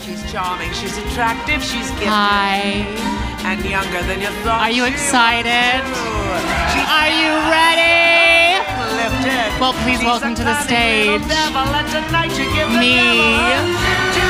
She's charming, she's attractive, she's gifted. Hi. And younger than you thought. Are you excited? Are you ready? lifted. Well, please She's welcome to the stage. Devil, and tonight you give the Me.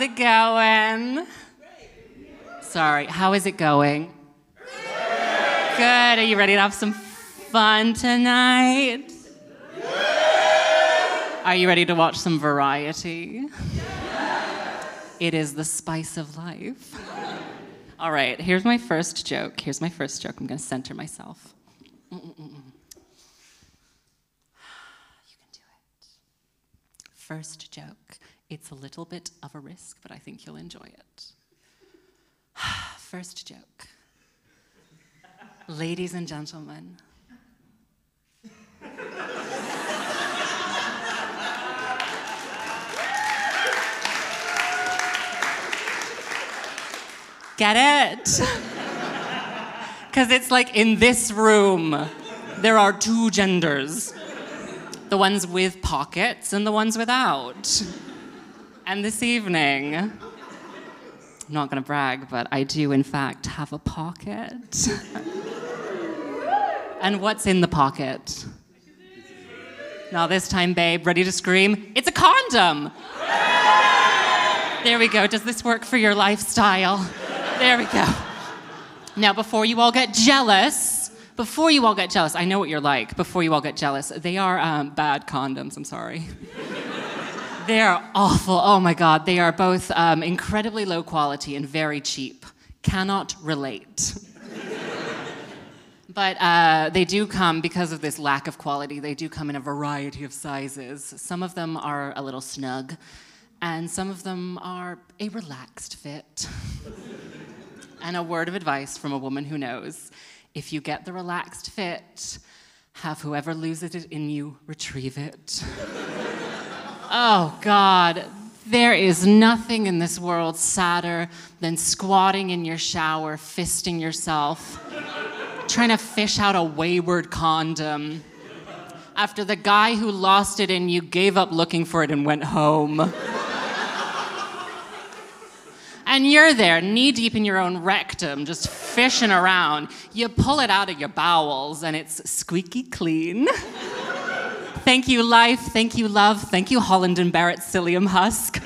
How's it going? Sorry, how is it going? Good. Are you ready to have some fun tonight? Are you ready to watch some variety? It is the spice of life. All right, here's my first joke. Here's my first joke. I'm going to center myself. Mm-mm-mm. You can do it. First joke. It's a little bit of a risk, but I think you'll enjoy it. First joke. Ladies and gentlemen, get it? Because it's like in this room, there are two genders the ones with pockets and the ones without. And this evening, I'm not gonna brag, but I do in fact have a pocket. and what's in the pocket? Now, this time, babe, ready to scream? It's a condom! There we go. Does this work for your lifestyle? There we go. Now, before you all get jealous, before you all get jealous, I know what you're like. Before you all get jealous, they are um, bad condoms. I'm sorry. They are awful. Oh my God. They are both um, incredibly low quality and very cheap. Cannot relate. But uh, they do come because of this lack of quality. They do come in a variety of sizes. Some of them are a little snug, and some of them are a relaxed fit. and a word of advice from a woman who knows if you get the relaxed fit, have whoever loses it in you retrieve it. oh, God. There is nothing in this world sadder than squatting in your shower, fisting yourself trying to fish out a wayward condom after the guy who lost it in you gave up looking for it and went home. and you're there, knee deep in your own rectum, just fishing around. You pull it out of your bowels and it's squeaky clean. Thank you, life. Thank you, love. Thank you, Holland and Barrett psyllium husk.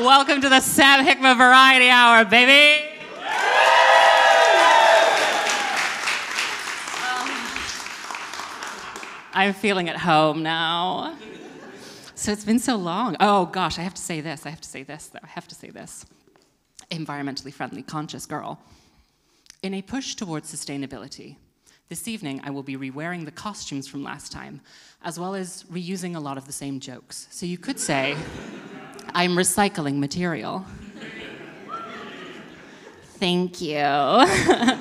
Welcome to the Sam Hickman Variety Hour, baby. Um, I'm feeling at home now. So it's been so long. Oh gosh, I have to say this. I have to say this, though. I have to say this. Environmentally friendly, conscious girl. In a push towards sustainability, this evening I will be rewearing the costumes from last time, as well as reusing a lot of the same jokes. So you could say, I'm recycling material. Thank you. Uh,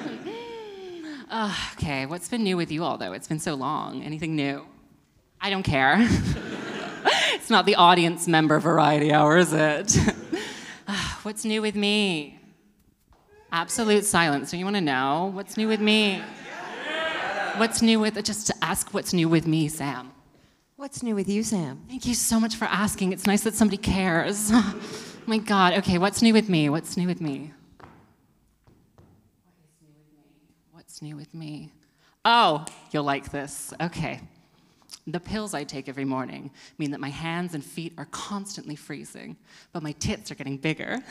okay, what's been new with you all, though? It's been so long. Anything new? I don't care. it's not the audience member variety hour, is it? what's new with me? Absolute silence. Do you want to know what's new with me? What's new with, just to ask what's new with me, Sam. What's new with you, Sam? Thank you so much for asking. It's nice that somebody cares. My God. Okay, what's new with me? What's new with me? What's new with me? What's new with me? Oh, you'll like this. Okay. The pills I take every morning mean that my hands and feet are constantly freezing, but my tits are getting bigger.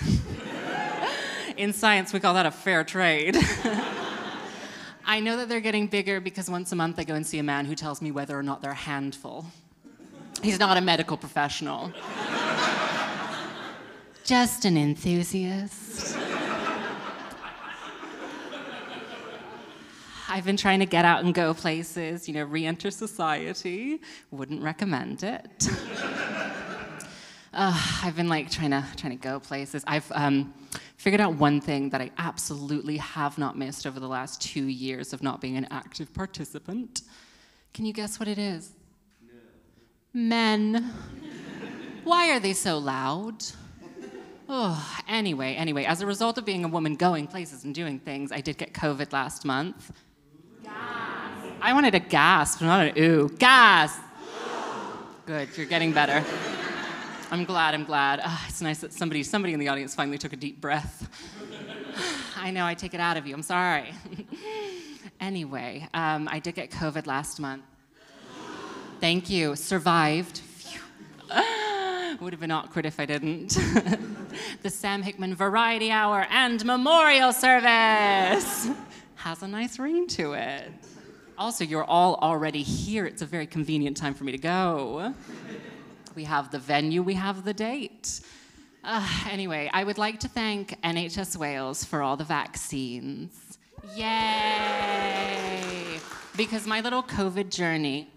In science, we call that a fair trade. I know that they're getting bigger because once a month I go and see a man who tells me whether or not they're a handful. He's not a medical professional, just an enthusiast. I've been trying to get out and go places, you know, re enter society. Wouldn't recommend it. Uh, I've been like trying to trying to go places. I've um, figured out one thing that I absolutely have not missed over the last two years of not being an active participant. Can you guess what it is? No. Men. Why are they so loud? Oh, anyway, anyway, as a result of being a woman going places and doing things, I did get COVID last month. Gas. I wanted a gasp, not an ooh. Gas. Good, you're getting better. I'm glad, I'm glad. Ah, it's nice that somebody, somebody in the audience finally took a deep breath. I know, I take it out of you, I'm sorry. anyway, um, I did get COVID last month. Thank you, survived. Would have been awkward if I didn't. the Sam Hickman Variety Hour and Memorial Service has a nice ring to it. Also, you're all already here. It's a very convenient time for me to go. We have the venue, we have the date. Uh, anyway, I would like to thank NHS Wales for all the vaccines. Yay! Because my little COVID journey.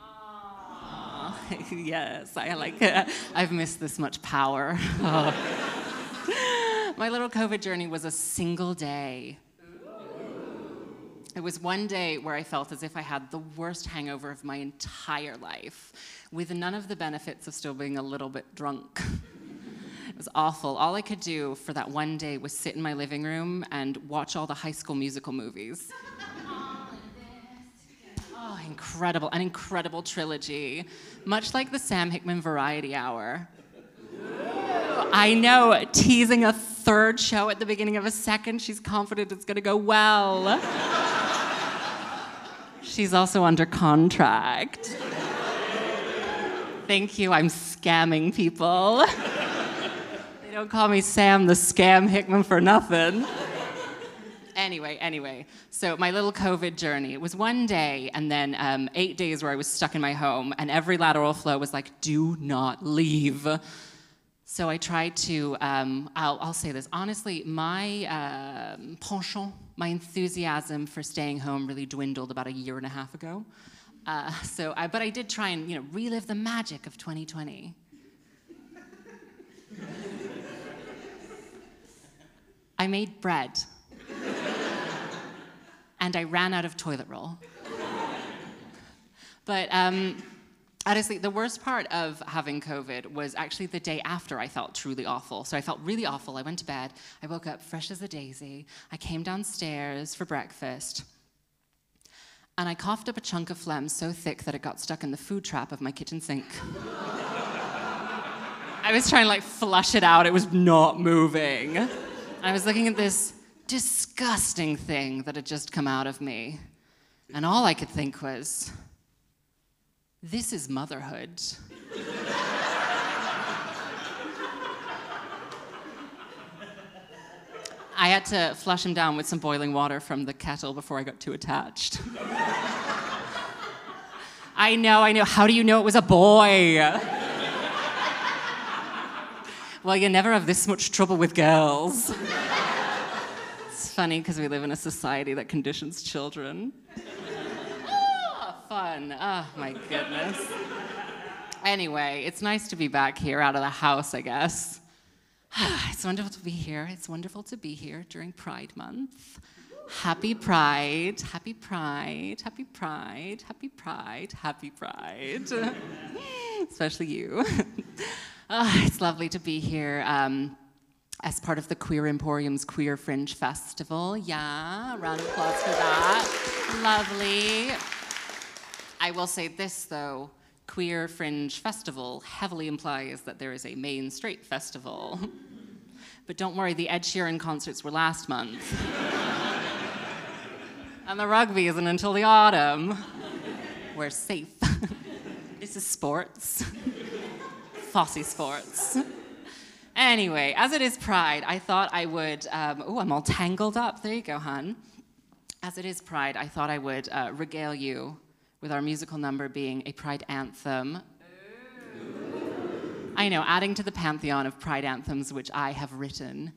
yes, I like it. I've missed this much power. My little COVID journey was a single day. It was one day where I felt as if I had the worst hangover of my entire life, with none of the benefits of still being a little bit drunk. it was awful. All I could do for that one day was sit in my living room and watch all the high school musical movies. oh, incredible. An incredible trilogy. Much like the Sam Hickman Variety Hour. I know, teasing a third show at the beginning of a second. She's confident it's to go well. She's also under contract. Thank you, I'm scamming people. they don't call me Sam the Scam Hickman for nothing. anyway, anyway, so my little COVID journey, it was one day and then um, eight days where I was stuck in my home, and every lateral flow was like, do not leave. So I tried to, um, I'll, I'll, say this honestly, my uh, penchant, my enthusiasm for staying home really dwindled about a year and a half ago. Uh, so, I, but I did try and you know relive the magic of 2020. I made bread, and I ran out of toilet roll. But um, honestly, the worst part of having COVID was actually the day after I felt truly awful. So I felt really awful. I went to bed. I woke up fresh as a daisy. I came downstairs for breakfast. And I coughed up a chunk of phlegm so thick that it got stuck in the food trap of my kitchen sink. I was trying to like flush it out. It was not moving. I was looking at this disgusting thing that had just come out of me. And all I could think was, this is motherhood. I had to flush him down with some boiling water from the kettle before I got too attached. I know, I know. How do you know it was a boy? well, you never have this much trouble with girls. it's funny because we live in a society that conditions children fun. Oh, my goodness. Anyway, it's nice to be back here out of the house, I guess. it's wonderful to be here. It's wonderful to be here during Pride Month. Happy Pride, happy Pride, happy Pride, happy Pride, happy Pride. Especially you. oh, it's lovely to be here um, as part of the Queer Emporium's Queer Fringe Festival. Yeah, round of applause for that. Lovely. I will say this though Queer Fringe Festival heavily implies that there is a main straight festival. but don't worry, the Ed Sheeran concerts were last month. and the rugby isn't until the autumn. We're safe. this is sports. Fossy sports. Anyway, as it is Pride, I thought I would. Um, oh, I'm all tangled up. There you go, hun. As it is Pride, I thought I would uh, regale you with our musical number being a Pride anthem. I know, adding to the pantheon of Pride anthems which I have written.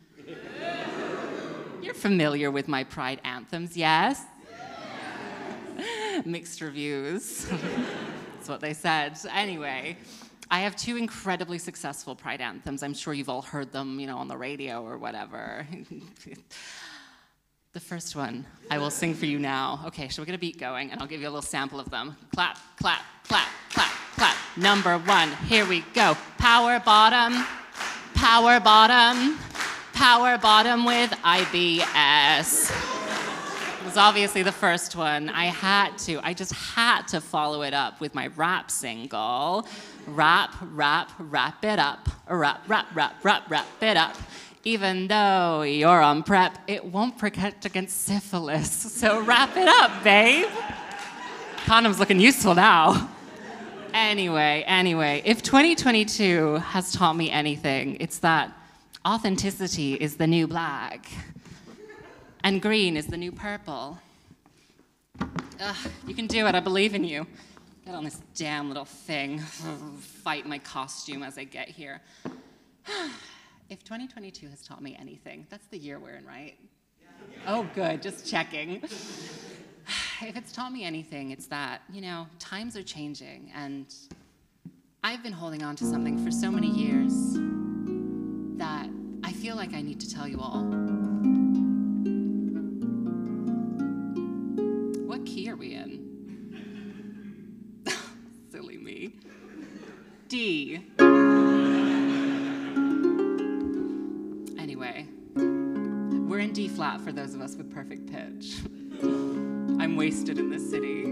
You're familiar with my Pride anthems, yes? Mixed reviews. That's what they said. Anyway, I have two incredibly successful Pride anthems. I'm sure you've all heard them, you know, on the radio or whatever. the first one I will sing for you now. Okay, so we get a beat going, and I'll give you a little sample of them. Clap, clap, clap, clap, clap. Number one, here we go. Power bottom, power bottom, power bottom with IBS. It was obviously the first one. I had to, I just had to follow it up with my rap single. Rap, rap, wrap it up. Rap, rap, rap, rap, wrap it up. Even though you're on PrEP, it won't protect against syphilis. So wrap it up, babe. Condom's looking useful now. Anyway, anyway, if 2022 has taught me anything, it's that authenticity is the new black and green is the new purple. Ugh, you can do it, I believe in you. Get on this damn little thing, fight my costume as I get here. if 2022 has taught me anything, that's the year we're in, right? Oh, good, just checking. if it's taught me anything, it's that, you know, times are changing, and I've been holding on to something for so many years that I feel like I need to tell you all. What key are we in? Silly me. D. flat for those of us with perfect pitch. I'm wasted in this city.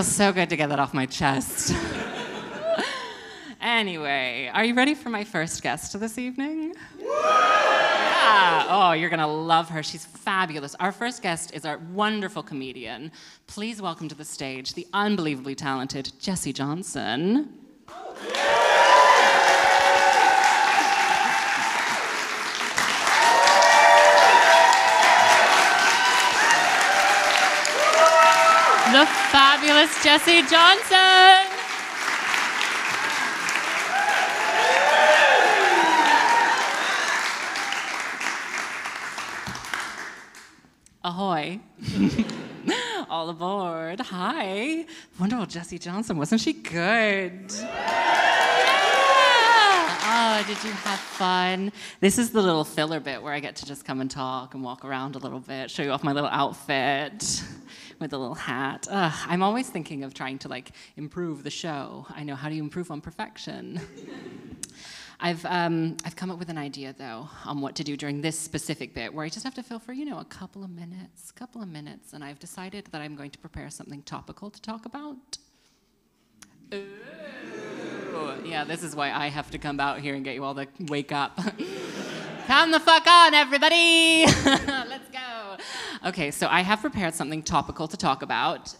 Feels so good to get that off my chest. anyway, are you ready for my first guest this evening? Yeah. Oh, you're going to love her. She's fabulous. Our first guest is our wonderful comedian. Please welcome to the stage the unbelievably talented Jessie Johnson. The fabulous Jessie Johnson. Ahoy. All aboard. Hi. Wonderful Jesse Johnson. Wasn't she good? Oh, did you have fun? This is the little filler bit where I get to just come and talk and walk around a little bit, show you off my little outfit with a little hat. Ugh, I'm always thinking of trying to like improve the show. I know how do you improve on perfection? I've, um, I've come up with an idea though on what to do during this specific bit where I just have to fill for, you know, a couple of minutes, couple of minutes, and I've decided that I'm going to prepare something topical to talk about. Ooh. Yeah, this is why I have to come out here and get you all to wake up. come the fuck on, everybody! Let's go. Okay, so I have prepared something topical to talk about.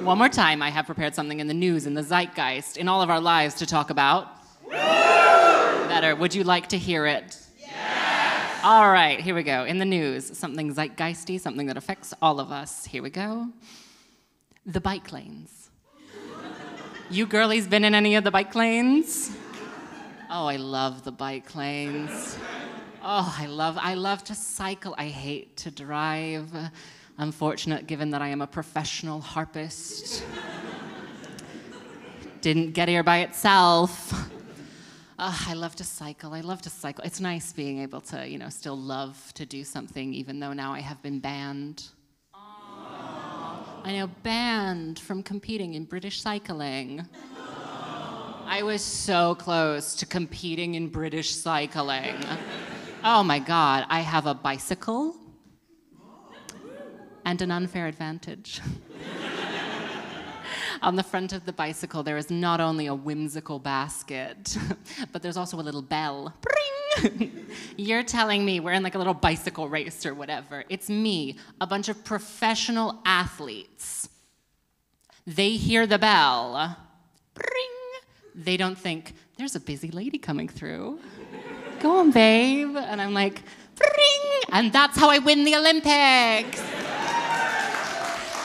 One more time, I have prepared something in the news, in the zeitgeist, in all of our lives to talk about. Better. Would you like to hear it? Yes. All right, here we go. In the news, something zeitgeisty, something that affects all of us. Here we go. The bike lanes. You girlies been in any of the bike lanes? Oh, I love the bike lanes. Oh, I love I love to cycle. I hate to drive. Unfortunate given that I am a professional harpist. Didn't get here by itself. Uh, I love to cycle. I love to cycle. It's nice being able to, you know, still love to do something even though now I have been banned. I know, banned from competing in British cycling. I was so close to competing in British cycling. Oh my God, I have a bicycle and an unfair advantage. On the front of the bicycle, there is not only a whimsical basket, but there's also a little bell. You're telling me we're in like a little bicycle race or whatever. It's me, a bunch of professional athletes. They hear the bell. Bring! They don't think, there's a busy lady coming through. Go on, babe. And I'm like, Bring! And that's how I win the Olympics.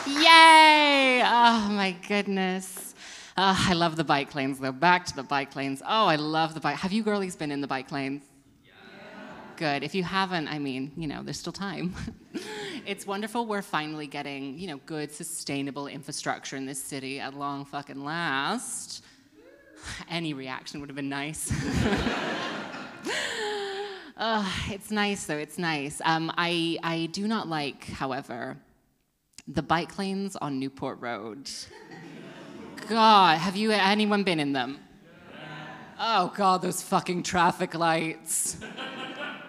Yay! Oh my goodness. Oh, I love the bike lanes though. Back to the bike lanes. Oh, I love the bike. Have you girlies been in the bike lanes? Yeah. Good. If you haven't, I mean, you know, there's still time. it's wonderful we're finally getting, you know, good, sustainable infrastructure in this city at long fucking last. Any reaction would have been nice. uh, it's nice though, it's nice. Um, I, I do not like, however, the bike lanes on Newport Road. God, have you anyone been in them? Oh God, those fucking traffic lights.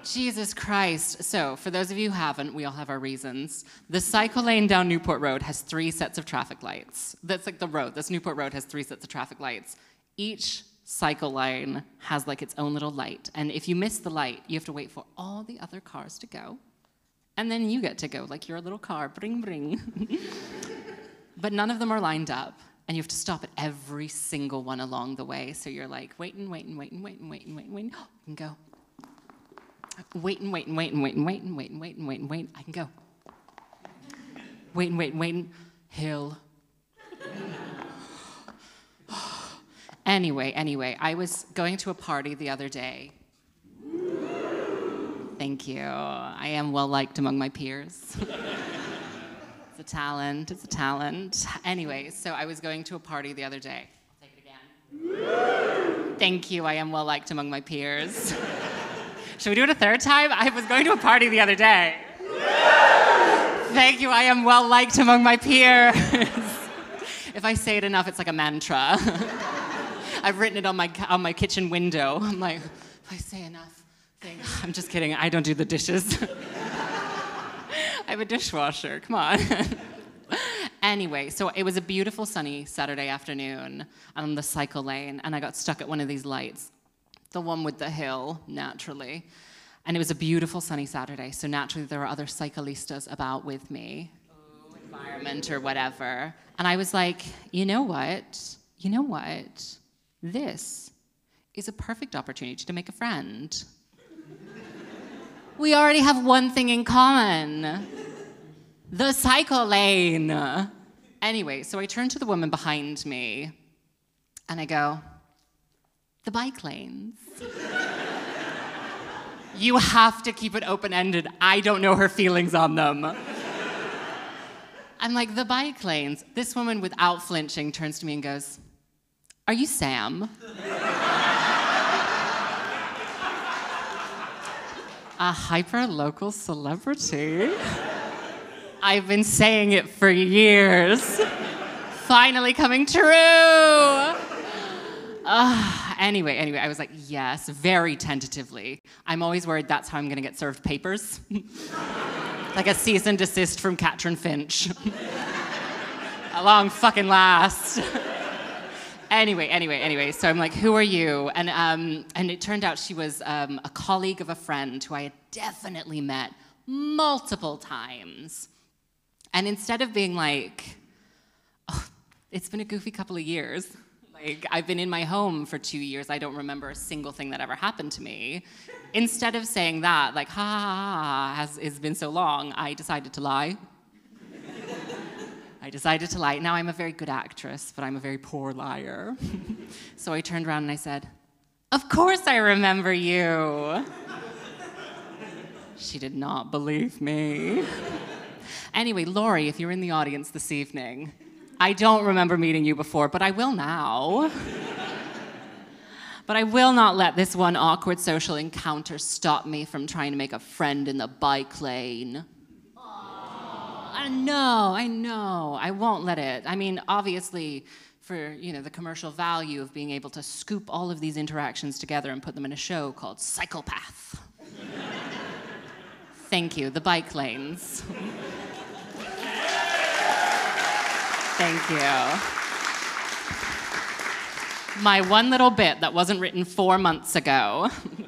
Jesus Christ. So, for those of you who haven't, we all have our reasons. The cycle lane down Newport Road has three sets of traffic lights. That's like the road. This Newport Road has three sets of traffic lights. Each cycle line has like its own little light. And if you miss the light, you have to wait for all the other cars to go and then you get to go like your little car, bring, bring. but none of them are lined up, and you have to stop at every single one along the way. So you're like waiting, waiting, waiting, waiting, waiting, waiting, waiting. Oh, I can go. Waiting, waiting, waiting, waiting, waiting, waiting, waiting, waiting, waiting. I can go. Waiting, waiting, waiting. Hill. Anyway, anyway, I was going to a party the other day Thank you. I am well liked among my peers. it's a talent. It's a talent. Anyway, so I was going to a party the other day. I'll take it again. Thank you. I am well liked among my peers. Should we do it a third time? I was going to a party the other day. Thank you. I am well liked among my peers. if I say it enough, it's like a mantra. I've written it on my on my kitchen window. I'm like, if I say enough thing. I'm just kidding. I don't do the dishes. I have a dishwasher. Come on. anyway, so it was a beautiful sunny Saturday afternoon on the cycle lane, and I got stuck at one of these lights, the one with the hill, naturally. And it was a beautiful sunny Saturday, so naturally there were other cyclistas about with me, environment or whatever. And I was like, you know what? You know what? This is a perfect opportunity to make a friend we already have one thing in common the cycle lane. Anyway, so I turn to the woman behind me and I go, the bike lanes. you have to keep it open ended. I don't know her feelings on them. I'm like, the bike lanes. This woman, without flinching, turns to me and goes, Are you Sam? A hyper local celebrity? I've been saying it for years. Finally coming true. Uh, anyway, anyway, I was like, yes, very tentatively. I'm always worried that's how I'm gonna get served papers. like a cease and desist from Catrin Finch. a long fucking last. Anyway, anyway, anyway. So I'm like, who are you? And um, and it turned out she was um, a colleague of a friend who I had definitely met multiple times. And instead of being like, oh, it's been a goofy couple of years. Like, I've been in my home for two years. I don't remember a single thing that ever happened to me. Instead of saying that, like, ha ha ha, ha has, it's been so long, I decided to lie. I decided to lie. Now, I'm a very good actress, but I'm a very poor liar. so I turned around and I said, Of course I remember you. she did not believe me. Anyway, Laurie, if you're in the audience this evening, I don't remember meeting you before, but I will now. but I will not let this one awkward social encounter stop me from trying to make a friend in the bike lane. I know, I know. I won't let it. I mean, obviously, for you know the commercial value of being able to scoop all of these interactions together and put them in a show called Psychopath. Thank you. The bike lanes. Thank you. My one little bit that wasn't written four months ago.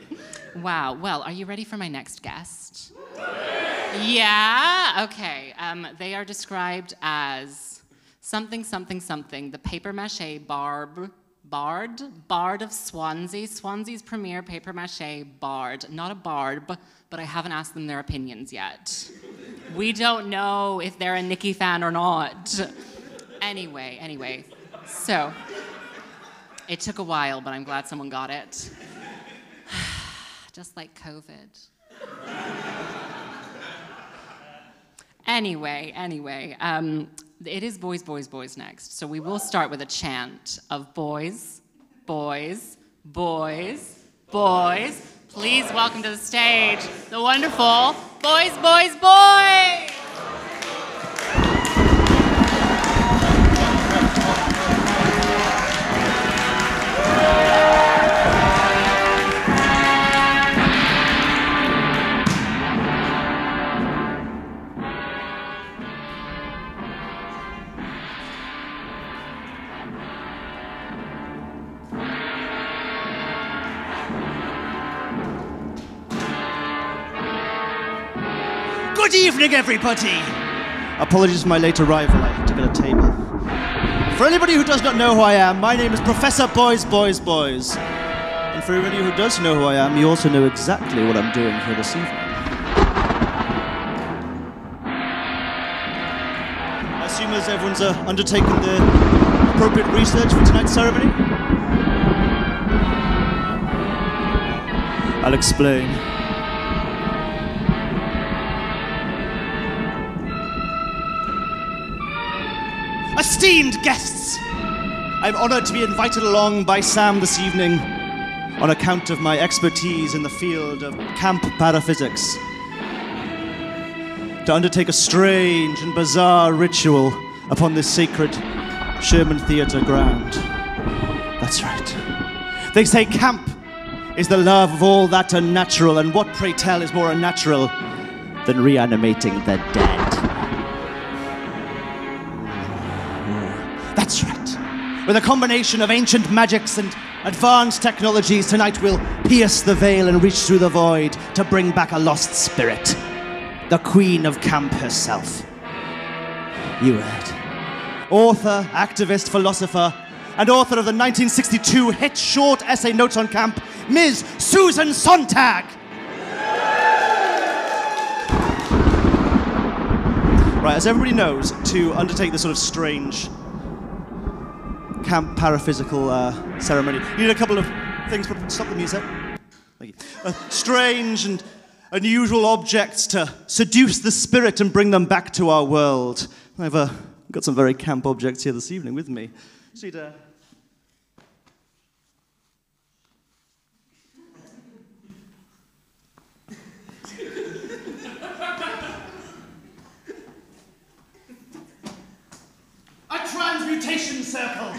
wow. Well, are you ready for my next guest? Yeah? Okay. Um, they are described as something, something, something. The paper mache barb. Bard? Bard of Swansea. Swansea's premier paper mache bard. Not a barb, but I haven't asked them their opinions yet. we don't know if they're a Nicki fan or not. Anyway, anyway. So, it took a while, but I'm glad someone got it. Just like COVID. Anyway, anyway, um, it is boys, boys, boys next. So we will start with a chant of boys, boys, boys, boys. Please welcome to the stage the wonderful boys, boys, boys. Good evening, everybody. Apologies for my late arrival. I had to get a table. For anybody who does not know who I am, my name is Professor Boys, Boys, Boys. And for anybody who does know who I am, you also know exactly what I'm doing here this evening. I assume as everyone's uh, undertaken the appropriate research for tonight's ceremony, I'll explain. Esteemed guests, I'm honored to be invited along by Sam this evening on account of my expertise in the field of camp paraphysics. To undertake a strange and bizarre ritual upon this sacred Sherman Theatre ground. That's right. They say camp is the love of all that unnatural, and what, pray tell, is more unnatural than reanimating the dead? With a combination of ancient magics and advanced technologies, tonight we'll pierce the veil and reach through the void to bring back a lost spirit. The Queen of Camp herself. You heard. Author, activist, philosopher, and author of the 1962 hit short essay Notes on Camp, Ms. Susan Sontag. Right, as everybody knows, to undertake this sort of strange camp paraphysical uh, ceremony, you need a couple of things. For stop the music. Thank you. Uh, strange and unusual objects to seduce the spirit and bring them back to our world. I've uh, got some very camp objects here this evening with me. See, uh, A transmutation circle.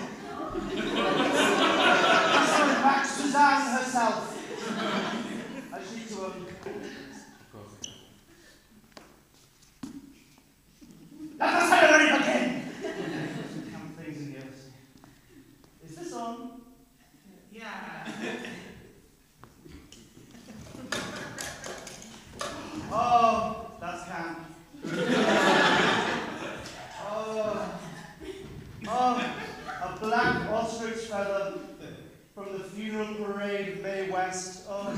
Max Suzanne herself. I need to um, Let the ceremony begin! Some things in here. Is this on? Yeah. oh, that's camp. oh, oh, a black ostrich feather from the funeral parade, Mae West. Oh.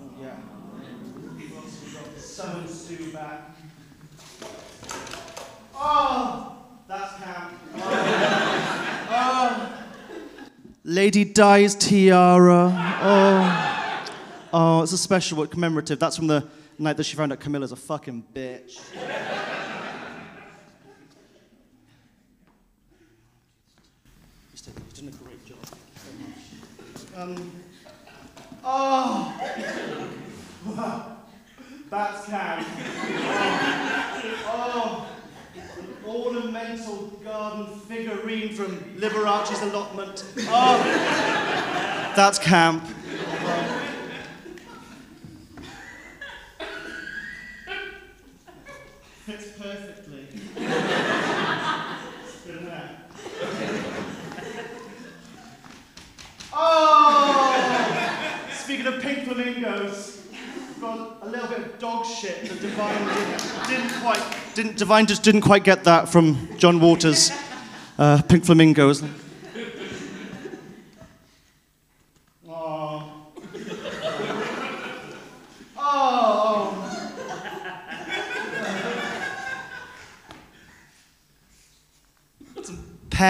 Oh, yeah. We've also got Summon Sue back. Oh, that's camp. Oh. oh. Lady Di's tiara. Oh. Oh, it's a special one, commemorative. That's from the night that she found out Camilla's a fucking bitch. You're doing a great job. Um, oh! That's camp. Oh, an ornamental garden figurine from Liberace's allotment. That's camp. Fits perfectly. Oh! Speaking of pink flamingos, we've got a little bit of dog shit that Divine didn't, didn't quite, didn't, Divine just didn't quite get that from John Waters' uh, Pink Flamingos. Oh. Oh. Some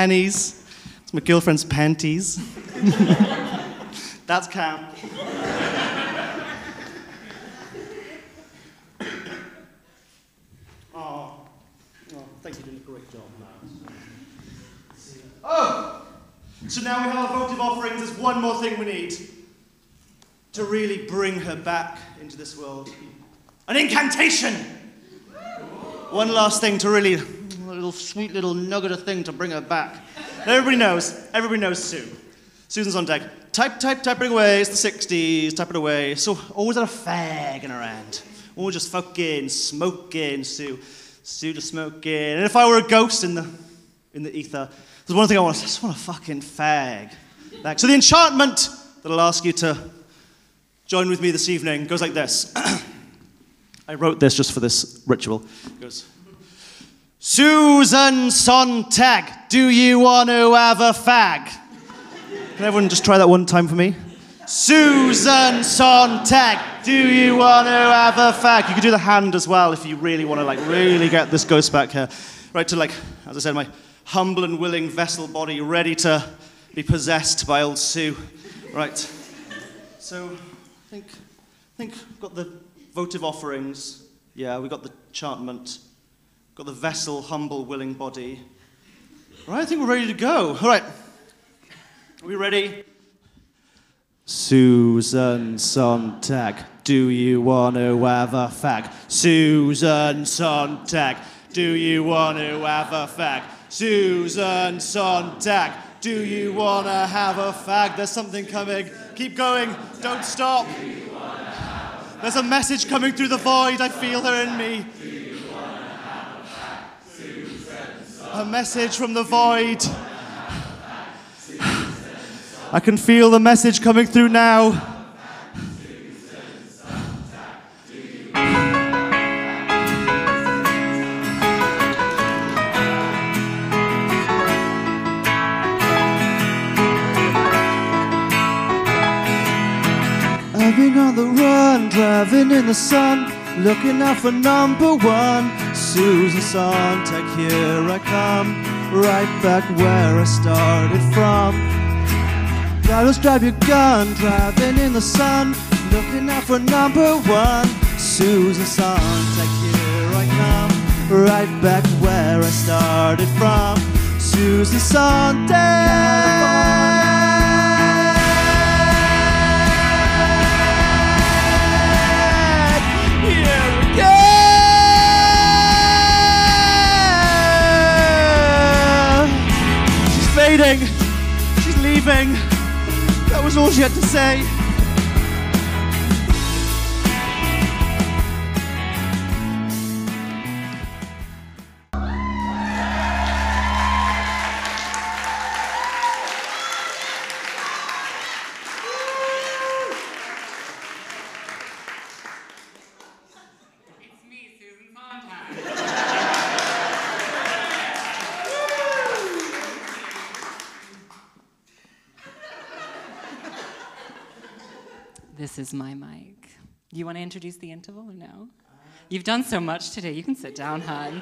panties. It's my girlfriend's panties. That's camp. oh. oh, thank you, doing a great job, man. Oh! So now we have our votive offerings. There's one more thing we need to really bring her back into this world an incantation! One last thing to really, a little sweet little nugget of thing to bring her back. Everybody knows, everybody knows Sue. Susan's on deck. Type, type, type, typing away. It's the 60s, type it away. So always had a fag in her hand. Always just fucking smoking, Sue. Sue just smoking. And if I were a ghost in the, in the ether, there's one thing I want. I just want a fucking fag. Back. So the enchantment that I'll ask you to join with me this evening goes like this. I wrote this just for this ritual. It goes, Susan Sontag, do you want to have a fag? Can everyone just try that one time for me? Susan Sontag, do you want to have a fag? You could do the hand as well if you really want to like really get this ghost back here. Right to like, as I said, my humble and willing vessel body ready to be possessed by old Sue. Right. So I think I think we've got the votive offerings. Yeah, we've got the enchantment. Got the vessel, humble, willing body. All right, I think we're ready to go. All right. Are we ready? Susan Sontag, do you want to have a fag? Susan Sontag, do you want to have a fag? Susan Sontag, do you want to have a fag? There's something coming. Keep going. Don't stop. There's a message coming through the void. I feel her in me. A message from the void. I can feel the message coming through now. I've been on the run, driving in the sun, looking out for number one. Susan Sontag, here I come, right back where I started from. Brothers, drive your gun, driving in the sun, looking out for number one. Susan Sontag, here I come, right back where I started from. Susan Sontag, She's leaving. That was all she had to say. Is my mic. You want to introduce the interval or no? You've done so much today. You can sit down, hon.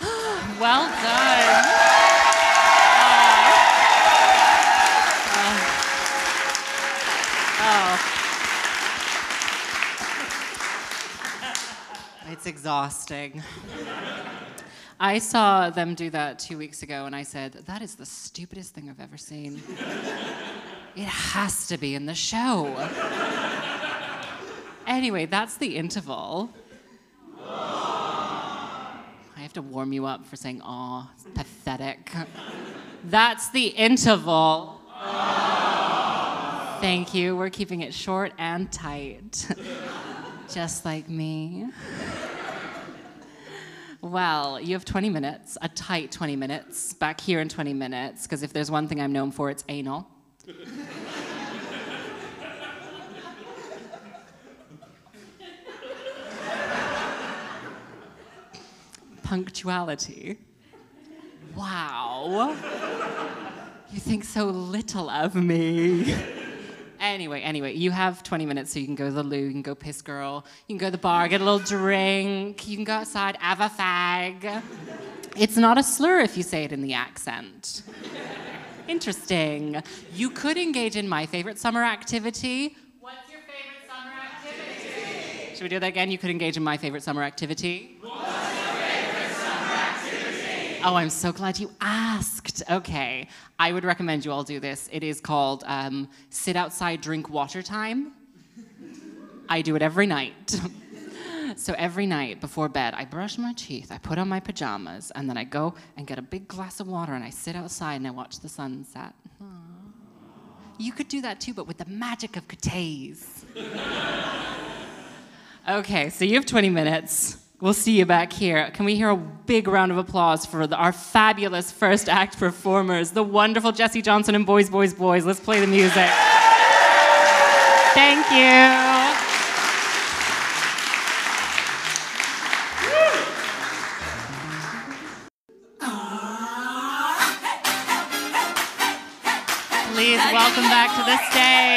well done. Uh, uh, uh. It's exhausting. I saw them do that two weeks ago and I said, that is the stupidest thing I've ever seen. it has to be in the show. Anyway, that's the interval. I have to warm you up for saying, aw, it's pathetic. That's the interval. Thank you. We're keeping it short and tight. Just like me. Well, you have 20 minutes, a tight 20 minutes, back here in 20 minutes, because if there's one thing I'm known for, it's anal. Punctuality. Wow. You think so little of me. Anyway, anyway, you have 20 minutes so you can go to the loo, you can go piss girl, you can go to the bar, get a little drink, you can go outside, have a fag. It's not a slur if you say it in the accent. Interesting. You could engage in my favorite summer activity. What's your favorite summer activity? Should we do that again? You could engage in my favorite summer activity. Oh, I'm so glad you asked. Okay. I would recommend you all do this. It is called um, Sit Outside, Drink Water Time. I do it every night. so every night before bed, I brush my teeth, I put on my pajamas, and then I go and get a big glass of water and I sit outside and I watch the sunset. Aw. You could do that too, but with the magic of Cathays. okay, so you have 20 minutes. We'll see you back here. Can we hear a big round of applause for the, our fabulous first act performers, the wonderful Jesse Johnson and Boys, Boys, Boys? Let's play the music. Thank you. Please welcome back to the stage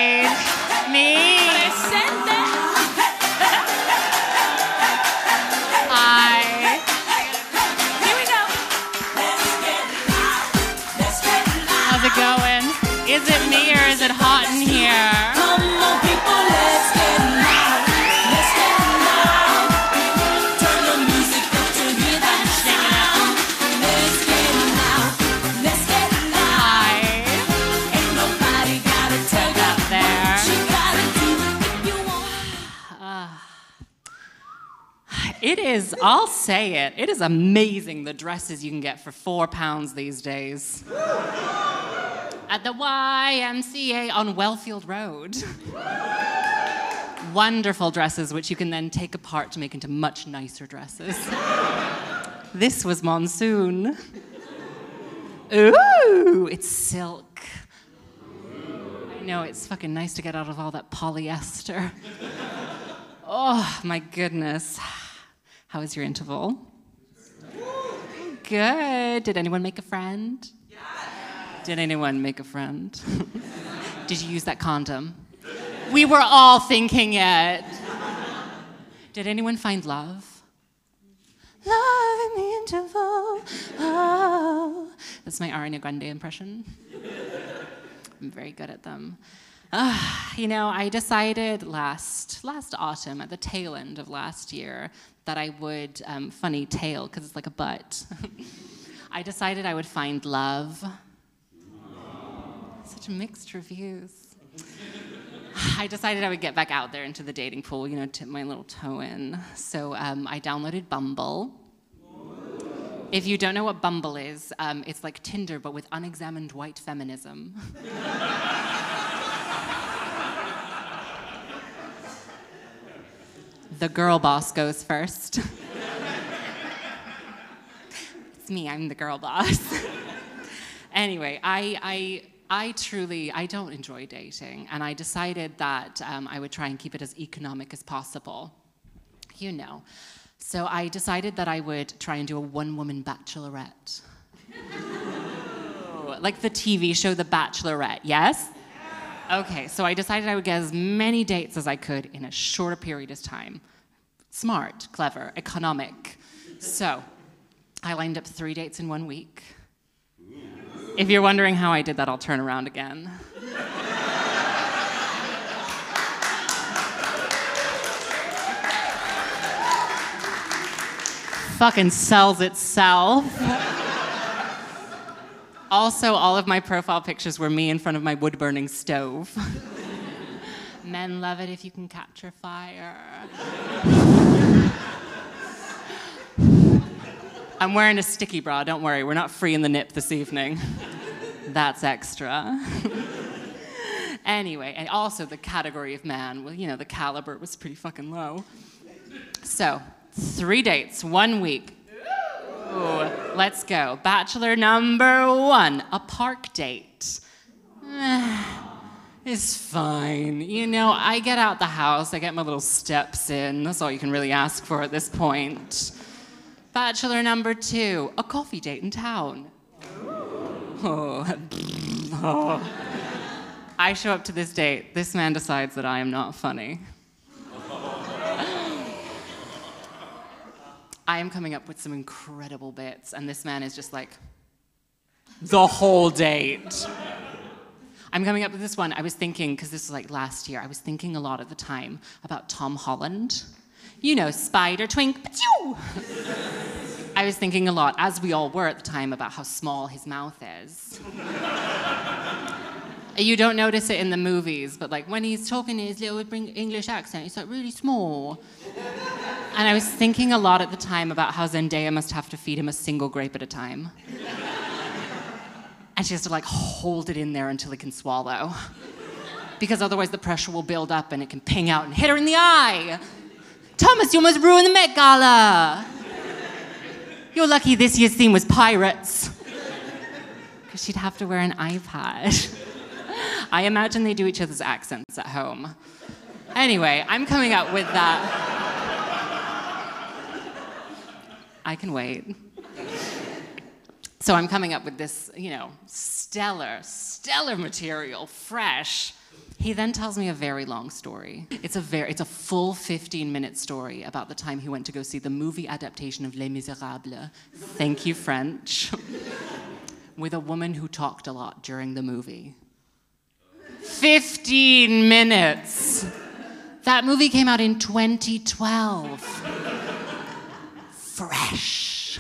is, I'll say it, it is amazing the dresses you can get for four pounds these days. At the YMCA on Wellfield Road. Wonderful dresses, which you can then take apart to make into much nicer dresses. this was Monsoon. Ooh, it's silk. I know, it's fucking nice to get out of all that polyester. Oh, my goodness. How was your interval? Good. Did anyone make a friend? Yes. Did anyone make a friend? Did you use that condom? We were all thinking it. Did anyone find love? Love in the interval. Oh. That's my Ariana Grande impression. I'm very good at them. Ah, you know, I decided last last autumn, at the tail end of last year, that I would um, funny tail because it's like a butt. I decided I would find love. Such mixed reviews. I decided I would get back out there into the dating pool, you know, tip my little toe in. So um, I downloaded Bumble. If you don't know what Bumble is, um, it's like Tinder but with unexamined white feminism. the girl boss goes first. it's me, I'm the girl boss. anyway, I, I, I truly, I don't enjoy dating, and I decided that um, I would try and keep it as economic as possible. You know. So I decided that I would try and do a one-woman bachelorette. like the TV show The Bachelorette, yes? Okay, so I decided I would get as many dates as I could in a shorter period of time. Smart, clever, economic. So I lined up three dates in one week. If you're wondering how I did that, I'll turn around again. Fucking sells itself. Also, all of my profile pictures were me in front of my wood burning stove. Men love it if you can capture fire. I'm wearing a sticky bra, don't worry, we're not free in the nip this evening. That's extra. anyway, and also the category of man, well, you know, the caliber was pretty fucking low. So, three dates, one week. Ooh, let's go. Bachelor number one, a park date. It's fine. You know, I get out the house, I get my little steps in. That's all you can really ask for at this point. Bachelor number two, a coffee date in town. Oh. oh. I show up to this date. This man decides that I am not funny. I am coming up with some incredible bits, and this man is just like, the whole date. I'm coming up with this one. I was thinking, because this was like last year, I was thinking a lot at the time about Tom Holland. You know, Spider Twink. I was thinking a lot, as we all were at the time, about how small his mouth is. You don't notice it in the movies, but like when he's talking in his little English accent, he's like really small. And I was thinking a lot at the time about how Zendaya must have to feed him a single grape at a time. and she has to like hold it in there until he can swallow. Because otherwise the pressure will build up and it can ping out and hit her in the eye. Thomas, you almost ruined the Met Gala. You're lucky this year's theme was pirates. Because she'd have to wear an iPad. I imagine they do each other's accents at home. Anyway, I'm coming up with that. I can wait. So I'm coming up with this, you know, stellar, stellar material, fresh. He then tells me a very long story. It's a very, it's a full 15 minute story about the time he went to go see the movie adaptation of Les Miserables. Thank you, French. with a woman who talked a lot during the movie. 15 minutes. That movie came out in 2012 fresh.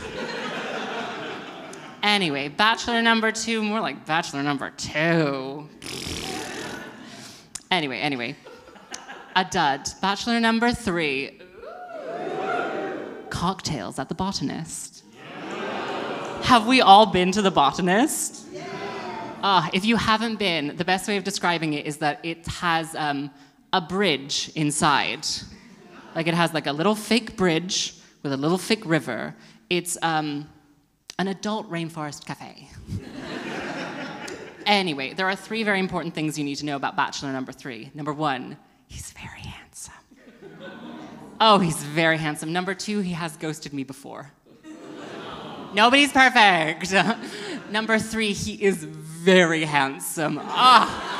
anyway, bachelor number two, more like bachelor number two. anyway, anyway. A dud. Bachelor number three. Cocktails at the botanist. Have we all been to the botanist? Ah, if you haven't been, the best way of describing it is that it has um, a bridge inside. Like it has like a little fake bridge with a little fake river. It's um, an adult rainforest cafe. anyway, there are three very important things you need to know about Bachelor number three. Number one, he's very handsome. Oh, he's very handsome. Number two, he has ghosted me before. Nobody's perfect. number three, he is very handsome. Ah.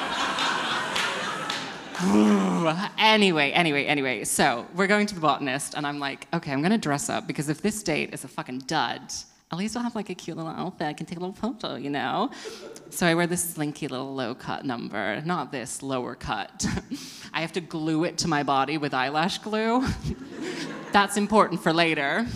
anyway, anyway, anyway. So we're going to the botanist, and I'm like, okay, I'm gonna dress up because if this date is a fucking dud, at least I'll have like a cute little outfit. I can take a little photo, you know? So I wear this slinky little low cut number, not this lower cut. I have to glue it to my body with eyelash glue. That's important for later.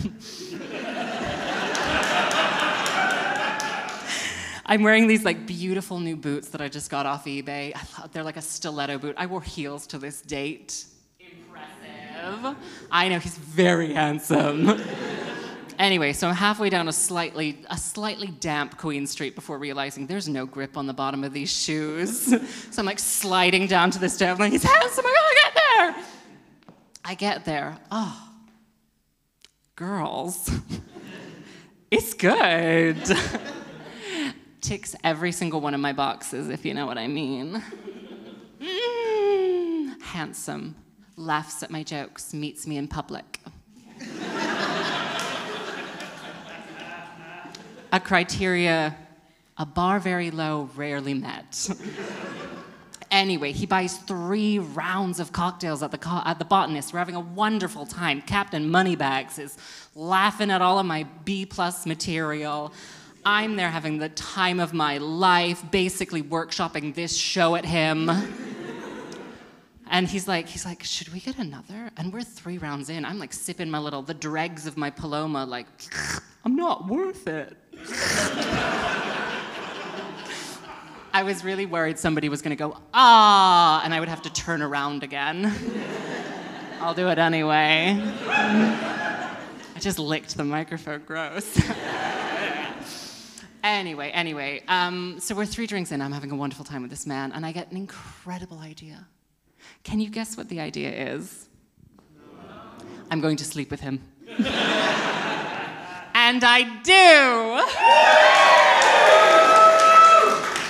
I'm wearing these like beautiful new boots that I just got off eBay. They're like a stiletto boot. I wore heels to this date. Impressive. I know he's very handsome. anyway, so I'm halfway down a slightly a slightly damp Queen Street before realizing there's no grip on the bottom of these shoes. so I'm like sliding down to this step. I'm like, he's handsome. I gotta get there. I get there. Oh, girls, it's good ticks every single one of my boxes, if you know what I mean. Mm, handsome, laughs at my jokes, meets me in public. a criteria, a bar very low, rarely met. Anyway, he buys three rounds of cocktails at the, co- at the botanist. We're having a wonderful time. Captain Moneybags is laughing at all of my B plus material. I'm there having the time of my life, basically workshopping this show at him. And he's like, he's like, should we get another? And we're three rounds in. I'm like sipping my little, the dregs of my Paloma, like, I'm not worth it. I was really worried somebody was gonna go, ah, and I would have to turn around again. I'll do it anyway. I just licked the microphone, gross. Anyway, anyway, um, so we're three drinks in. I'm having a wonderful time with this man, and I get an incredible idea. Can you guess what the idea is? I'm going to sleep with him. and I do!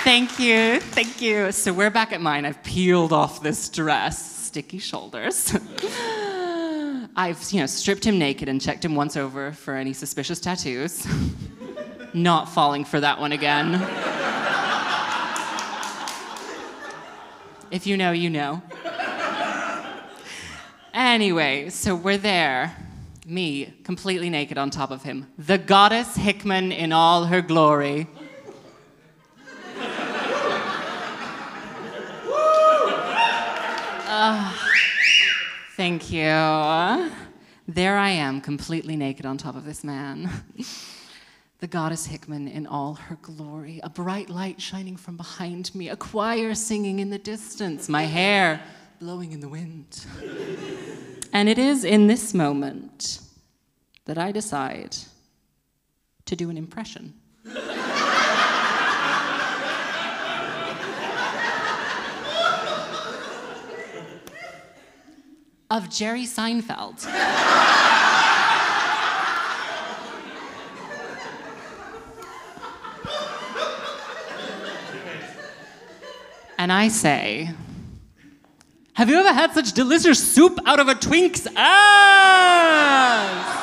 Thank you, thank you. So we're back at mine. I've peeled off this dress, sticky shoulders. I've, you know, stripped him naked and checked him once over for any suspicious tattoos not falling for that one again. if you know, you know. Anyway, so we're there. Me, completely naked on top of him. The goddess Hickman in all her glory. Uh, thank you. There I am, completely naked on top of this man the goddess Hickman in all her glory, a bright light shining from behind me, a choir singing in the distance, my hair blowing in the wind. and it is in this moment that I decide to do an impression. of Jerry Seinfeld. And I say, Have you ever had such delicious soup out of a twink's ass?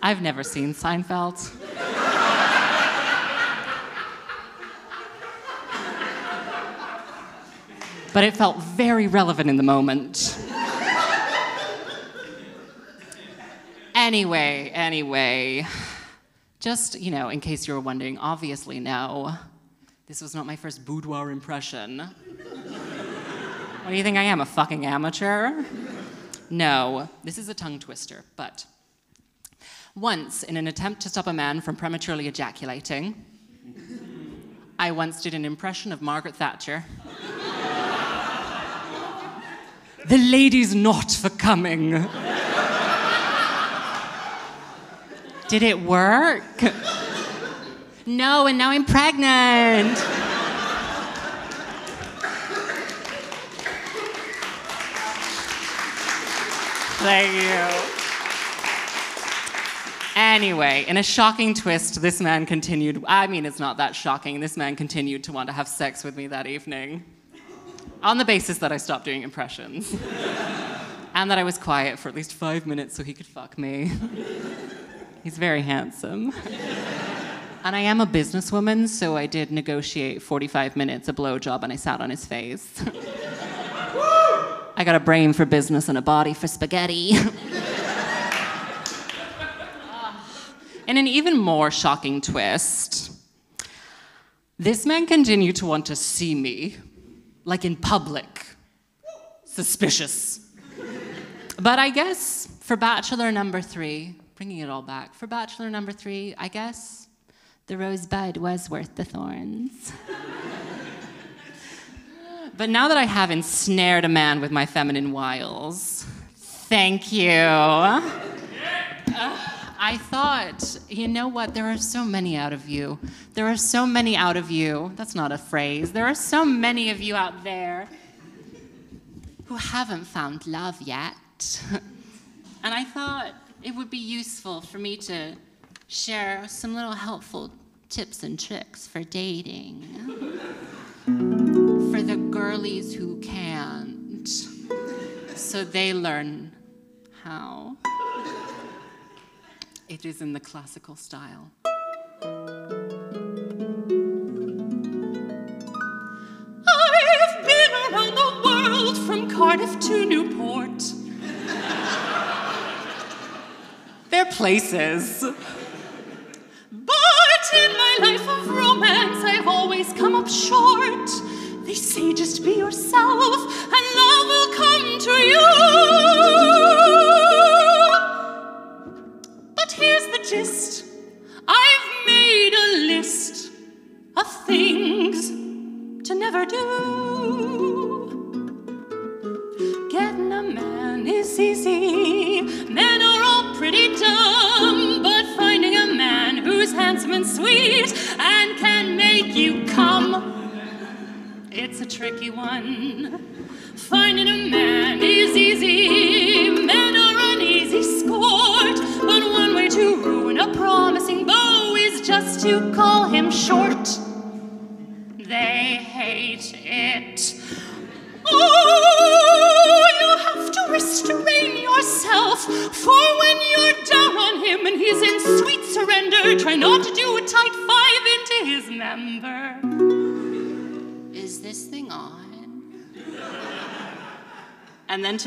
I've never seen Seinfeld. but it felt very relevant in the moment. Anyway, anyway, just, you know, in case you were wondering, obviously, no. This was not my first boudoir impression. what do you think I am, a fucking amateur? No, this is a tongue twister, but once, in an attempt to stop a man from prematurely ejaculating, I once did an impression of Margaret Thatcher. the lady's not for coming. Did it work? no, and now I'm pregnant. Thank you. Anyway, in a shocking twist, this man continued. I mean, it's not that shocking. This man continued to want to have sex with me that evening on the basis that I stopped doing impressions and that I was quiet for at least five minutes so he could fuck me. He's very handsome. And I am a businesswoman, so I did negotiate 45 minutes a blowjob and I sat on his face. I got a brain for business and a body for spaghetti. In an even more shocking twist, this man continued to want to see me, like in public. Suspicious. But I guess for bachelor number three, bringing it all back, for bachelor number three, I guess the rosebud was worth the thorns. but now that I have ensnared a man with my feminine wiles, thank you. Uh, I thought, you know what? There are so many out of you. There are so many out of you. That's not a phrase. There are so many of you out there who haven't found love yet. and I thought it would be useful for me to share some little helpful tips and tricks for dating. for the girlies who can't, so they learn how. It is in the classical style. I've been around the world from Cardiff to Newport. They're places. But in my life of romance, I've always come up short. They say just be yourself, and love will come to you.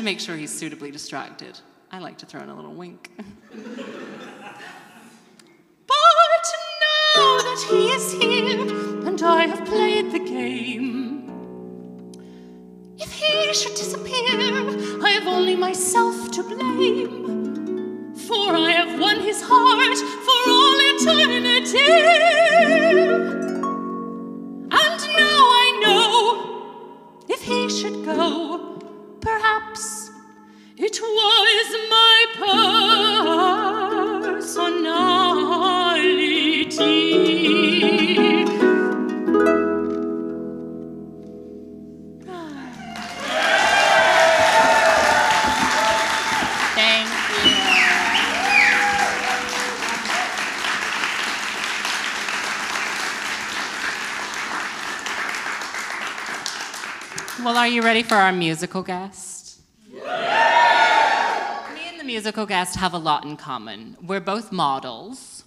To make sure he's suitably distracted, I like to throw in a little wink. But now that he is here and I have played the game, if he should disappear, I have only myself to blame. For I have won his heart for all eternity. And now I know if he should go, perhaps it was my personality. You ready for our musical guest? Me and the musical guest have a lot in common. We're both models.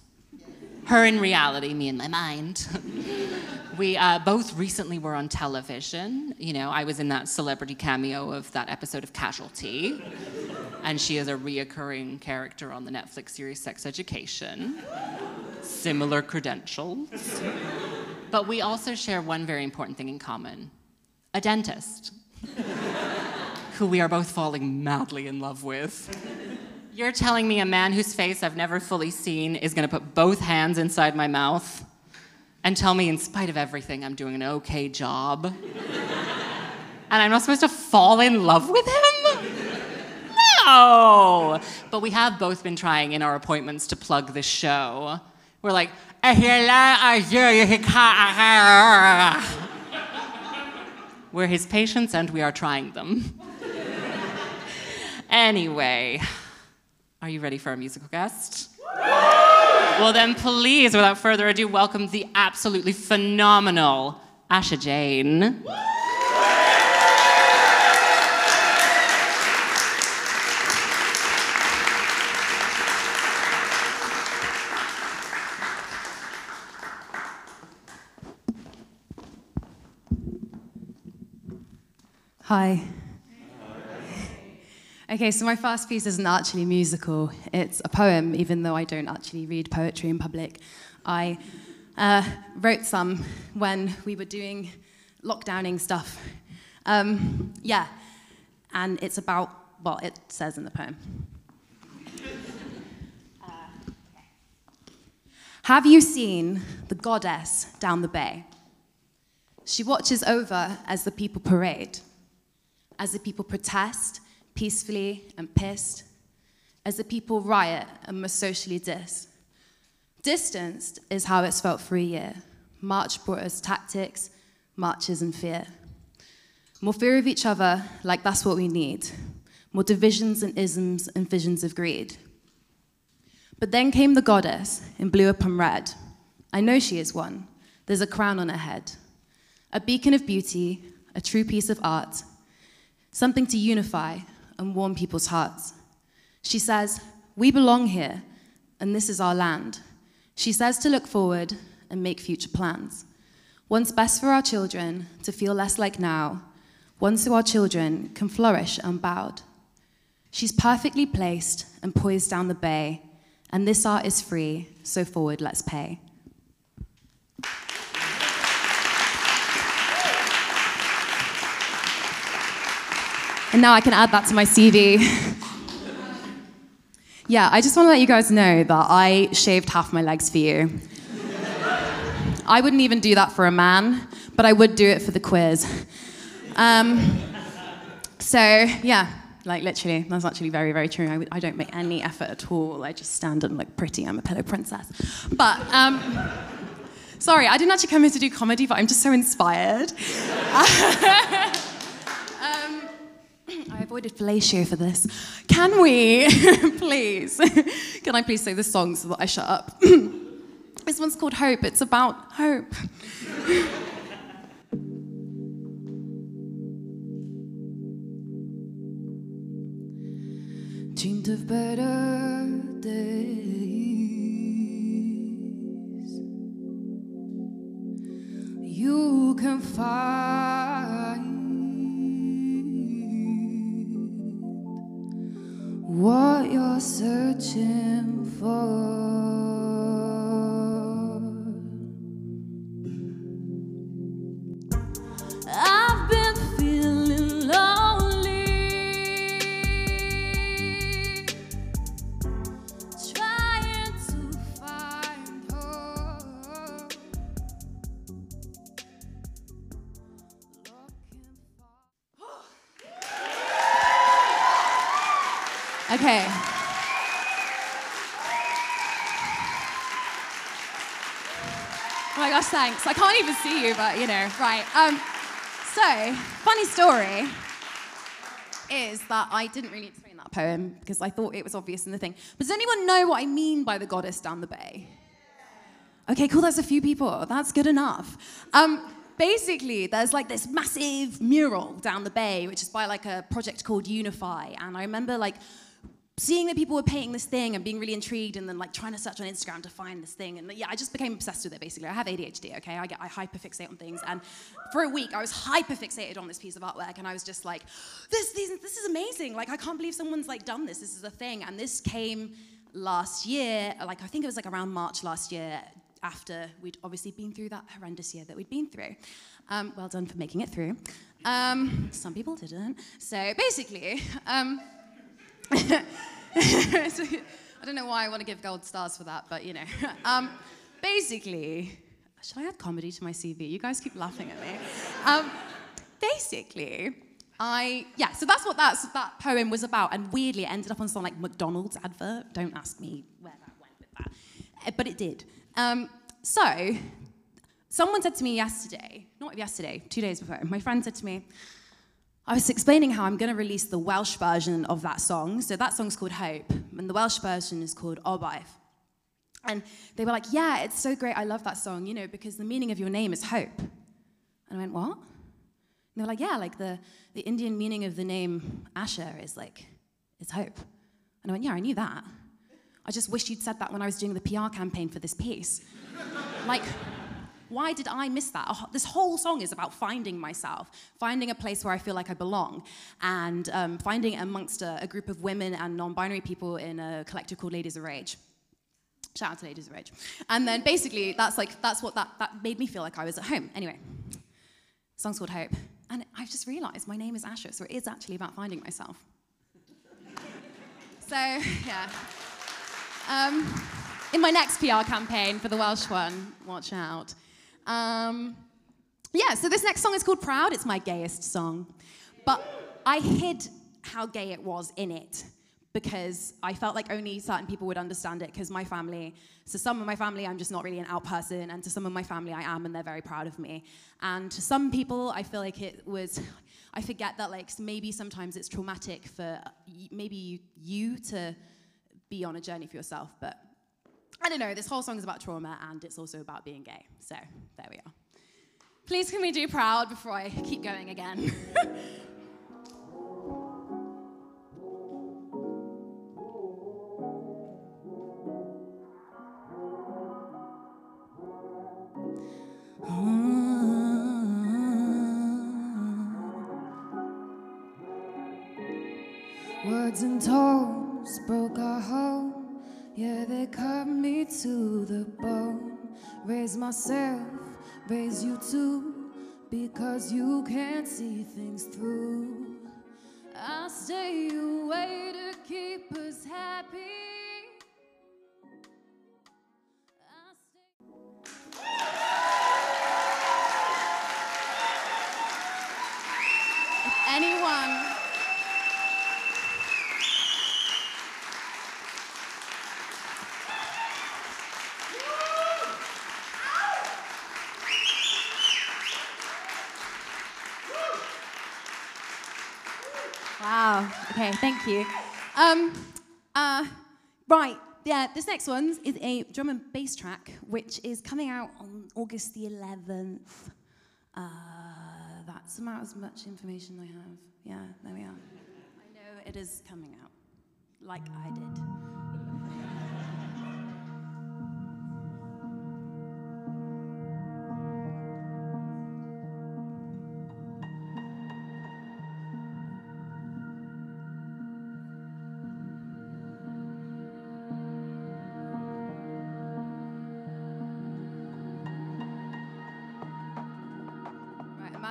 Her in reality, me in my mind. we uh, both recently were on television. You know, I was in that celebrity cameo of that episode of Casualty. And she is a reoccurring character on the Netflix series Sex Education. Similar credentials. But we also share one very important thing in common a dentist who we are both falling madly in love with. You're telling me a man whose face I've never fully seen is going to put both hands inside my mouth and tell me, in spite of everything, I'm doing an okay job? and I'm not supposed to fall in love with him? No! But we have both been trying in our appointments to plug this show. We're like, we're his patients and we are trying them. anyway, are you ready for our musical guest? well, then, please, without further ado, welcome the absolutely phenomenal Asha Jane. Hi. Okay, so my first piece isn't actually musical. It's a poem, even though I don't actually read poetry in public. I uh, wrote some when we were doing lockdowning stuff. Um, yeah, and it's about, well, it says in the poem. Uh, Have you seen the goddess down the bay? She watches over as the people parade, as the people protest peacefully and pissed, as the people riot and must socially diss. Distanced is how it's felt for a year. March brought us tactics, marches, and fear. More fear of each other, like that's what we need. More divisions and isms and visions of greed. But then came the goddess in blue upon red. I know she is one. There's a crown on her head. A beacon of beauty, a true piece of art, something to unify and warm people's hearts. She says, We belong here, and this is our land. She says to look forward and make future plans. One's best for our children to feel less like now, one so our children can flourish unbowed. She's perfectly placed and poised down the bay, and this art is free, so forward, let's pay. And now I can add that to my CV. yeah, I just want to let you guys know that I shaved half my legs for you. I wouldn't even do that for a man, but I would do it for the quiz. Um, so, yeah, like literally, that's actually very, very true. I, I don't make any effort at all. I just stand and look pretty. I'm a pillow princess. But, um, sorry, I didn't actually come here to do comedy, but I'm just so inspired. um, I avoided fellatio for this. Can we, please, can I please say this song so that I shut up? this one's called Hope. It's about hope. Dreamed of better days. You can find what you're searching for. I've Okay. Oh my gosh, thanks. I can't even see you, but you know, right. Um, so, funny story is that I didn't really explain that poem because I thought it was obvious in the thing. But does anyone know what I mean by the goddess down the bay? Okay, cool. There's a few people. That's good enough. Um, basically, there's like this massive mural down the bay, which is by like a project called Unify. And I remember like seeing that people were painting this thing and being really intrigued and then like trying to search on Instagram to find this thing. And yeah, I just became obsessed with it basically. I have ADHD, okay? I get I hyperfixate on things. And for a week I was hyperfixated on this piece of artwork and I was just like, this, this, this is amazing. Like I can't believe someone's like done this. This is a thing. And this came last year, like I think it was like around March last year, after we'd obviously been through that horrendous year that we'd been through. Um, well done for making it through. Um, some people didn't. So basically, um, I don't know why I want to give gold stars for that, but you know. Um, basically, should I add comedy to my CV? You guys keep laughing at me. Um, basically, I yeah. So that's what that's, that poem was about, and weirdly, it ended up on some like McDonald's advert. Don't ask me where that went with that, Uh, but it did. Um, so someone said to me yesterday, not yesterday, two days before. My friend said to me. I was explaining how I'm going to release the Welsh version of that song. So that song's called Hope, and the Welsh version is called Gobaith. And they were like, Yeah, it's so great. I love that song, you know, because the meaning of your name is hope. And I went, What? And they were like, Yeah, like the, the Indian meaning of the name Asha is like, is hope. And I went, Yeah, I knew that. I just wish you'd said that when I was doing the PR campaign for this piece. like, why did I miss that? Oh, This whole song is about finding myself, finding a place where I feel like I belong, and um, finding amongst a, a group of women and non-binary people in a collective called Ladies of Rage. Shout out to Ladies of Rage. And then basically, that's like that's what that that made me feel like I was at home. Anyway, song's called Hope, and I've just realised my name is Asha, so it is actually about finding myself. So yeah. Um, in my next PR campaign for the Welsh one, watch out. Um, yeah, so this next song is called Proud. It's my gayest song. But I hid how gay it was in it because I felt like only certain people would understand it because my family, so some of my family, I'm just not really an out person, and to some of my family, I am, and they're very proud of me. And to some people, I feel like it was, I forget that like maybe sometimes it's traumatic for maybe you to be on a journey for yourself, but I don't know, this whole song is about trauma and it's also about being gay. So there we are. Please can we do proud before I keep going again? myself, raise you too. Because you can't see things through. I stay away to keep us happy. Okay, thank you. Um, uh, right. Yeah, this next one is a drum and bass track, which is coming out on August the 11th. Uh, that's about as much information I have. Yeah, there we are. I know it is coming out, like I did.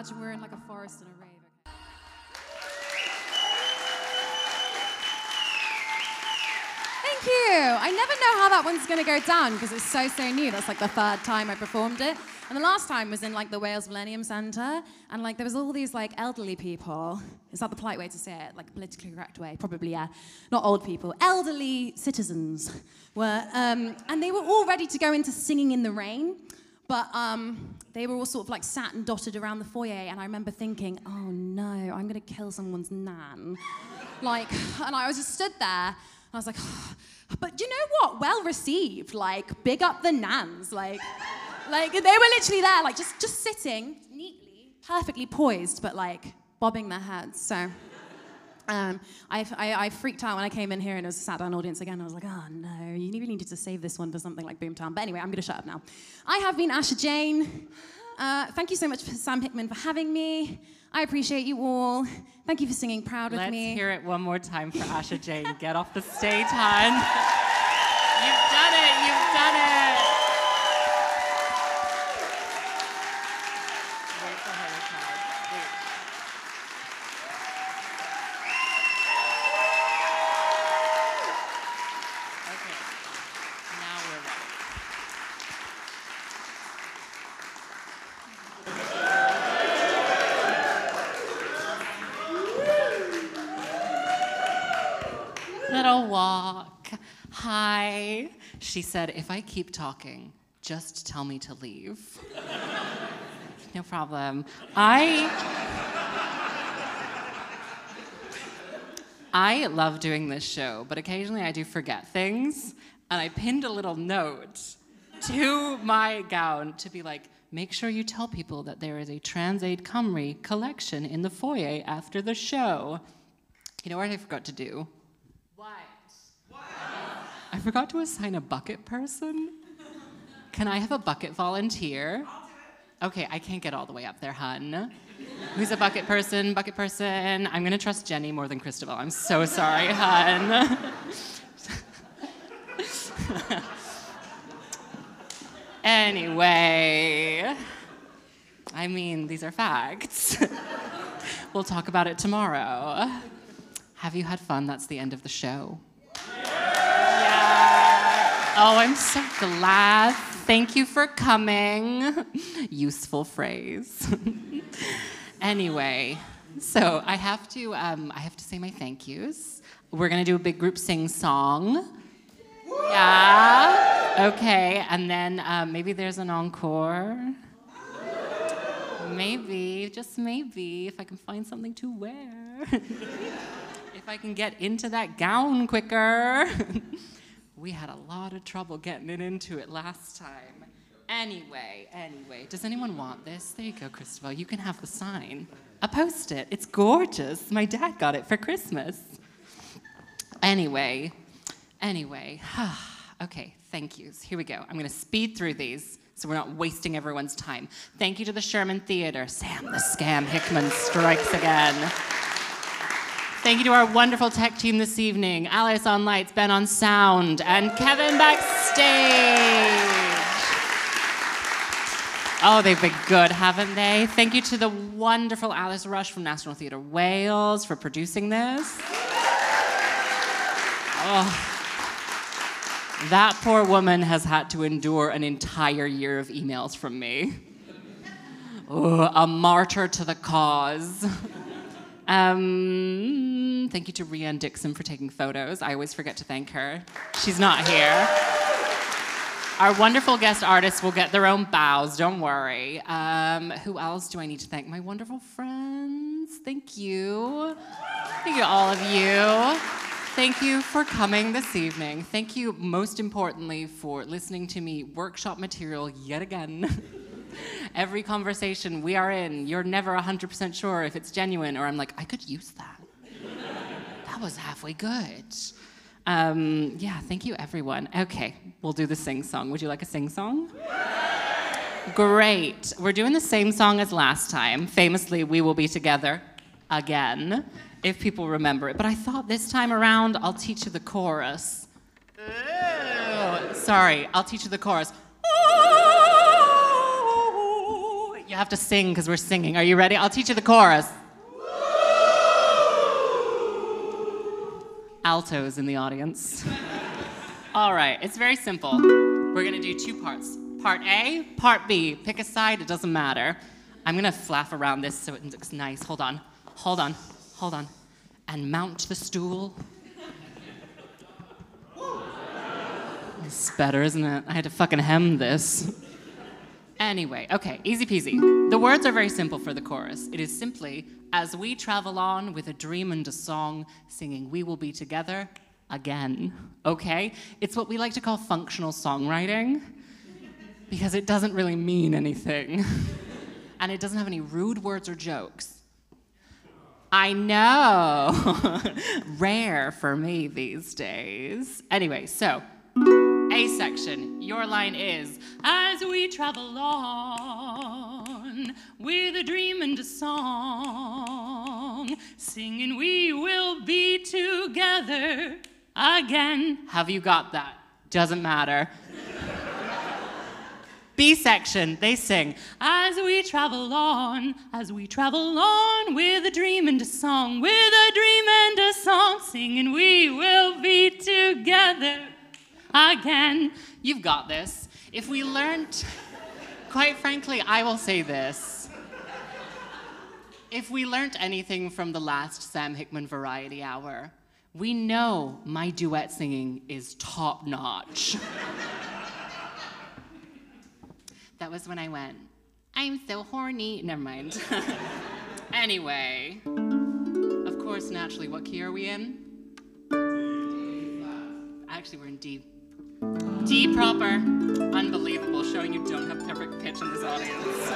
Imagine we're in like a forest a rave. Thank you. I never know how that one's going to go down because it's so, so new. That's like the third time I performed it. And the last time was in like the Wales Millennium Centre. And like there was all these like elderly people. Is that the polite way to say it? Like politically correct way? Probably, yeah. Not old people. Elderly citizens were, um, and they were all ready to go into singing in the rain. But um, they were all sort of like sat and dotted around the foyer, and I remember thinking, oh no, I'm gonna kill someone's nan. like, and I was just stood there, and I was like, but you know what? Well received. Like, big up the nans. Like, like they were literally there, like just just sitting neatly, perfectly poised, but like bobbing their heads. So. Um, I, I, I freaked out when I came in here and it was a sat down audience again. I was like, oh no, you really needed to save this one for something like Boomtown. But anyway, I'm going to shut up now. I have been Asha Jane. Uh, thank you so much, for Sam Hickman, for having me. I appreciate you all. Thank you for singing Proud with Me. Let's hear it one more time for Asha Jane. Get off the stage, hon. You've done it. You've done it. Wait for her to come. Wait. Okay. Now we're ready. Little walk. Hi. She said, if I keep talking, just tell me to leave. no problem. I. I love doing this show, but occasionally I do forget things, and I pinned a little note to my gown to be like, make sure you tell people that there is a Trans Aid Cymru collection in the foyer after the show. You know what I forgot to do? Forgot to assign a bucket person. Can I have a bucket volunteer? Okay, I can't get all the way up there, hun. Who's a bucket person? Bucket person. I'm gonna trust Jenny more than Christabel. I'm so sorry, hun. anyway, I mean, these are facts. we'll talk about it tomorrow. Have you had fun? That's the end of the show. Oh, I'm so glad. Thank you for coming. Useful phrase. anyway, so I have to um, I have to say my thank yous. We're gonna do a big group sing song. Yeah. Okay, and then um, maybe there's an encore. Maybe, just maybe, if I can find something to wear. if I can get into that gown quicker. we had a lot of trouble getting it into it last time. Anyway, anyway, does anyone want this? There you go, Christabel. You can have the sign. A post it. It's gorgeous. My dad got it for Christmas. Anyway, anyway, okay, thank yous. Here we go. I'm going to speed through these so we're not wasting everyone's time. Thank you to the Sherman Theater. Sam the Scam Hickman strikes again. Thank you to our wonderful tech team this evening Alice on lights, Ben on sound, and Kevin backstage. Oh, they've been good, haven't they? Thank you to the wonderful Alice Rush from National Theatre Wales for producing this. Oh. That poor woman has had to endure an entire year of emails from me. Oh, a martyr to the cause. Um, thank you to Rianne Dixon for taking photos. I always forget to thank her. She's not here. Our wonderful guest artists will get their own bows, don't worry. Um, who else do I need to thank? My wonderful friends. Thank you. Thank you, all of you. Thank you for coming this evening. Thank you, most importantly, for listening to me workshop material yet again. Every conversation we are in, you're never 100% sure if it's genuine, or I'm like, I could use that. that was halfway good. Um, yeah, thank you, everyone. Okay, we'll do the sing song. Would you like a sing song? Great. We're doing the same song as last time. Famously, We Will Be Together again, if people remember it. But I thought this time around, I'll teach you the chorus. Ooh, sorry, I'll teach you the chorus. You have to sing because we're singing. Are you ready? I'll teach you the chorus. Altos in the audience. All right, it's very simple. We're gonna do two parts. Part A, part B. Pick a side, it doesn't matter. I'm gonna flap around this so it looks nice. Hold on, hold on, hold on. And mount the stool. It's better, isn't it? I had to fucking hem this. Anyway, okay, easy peasy. The words are very simple for the chorus. It is simply, as we travel on with a dream and a song, singing We Will Be Together again. Okay? It's what we like to call functional songwriting because it doesn't really mean anything. and it doesn't have any rude words or jokes. I know. Rare for me these days. Anyway, so a section, your line is As we travel on with a dream and a song, singing we will be together again. Have you got that? Doesn't matter. B section, they sing, As we travel on, as we travel on with a dream and a song, with a dream and a song, singing we will be together again. You've got this. If we learned, quite frankly, I will say this. If we learned anything from the last Sam Hickman Variety Hour, we know my duet singing is top notch. that was when I went, I'm so horny. Never mind. anyway, of course, naturally, what key are we in? Actually, we're in D. D proper. Unbelievable, showing you don't have perfect pitch in this audience.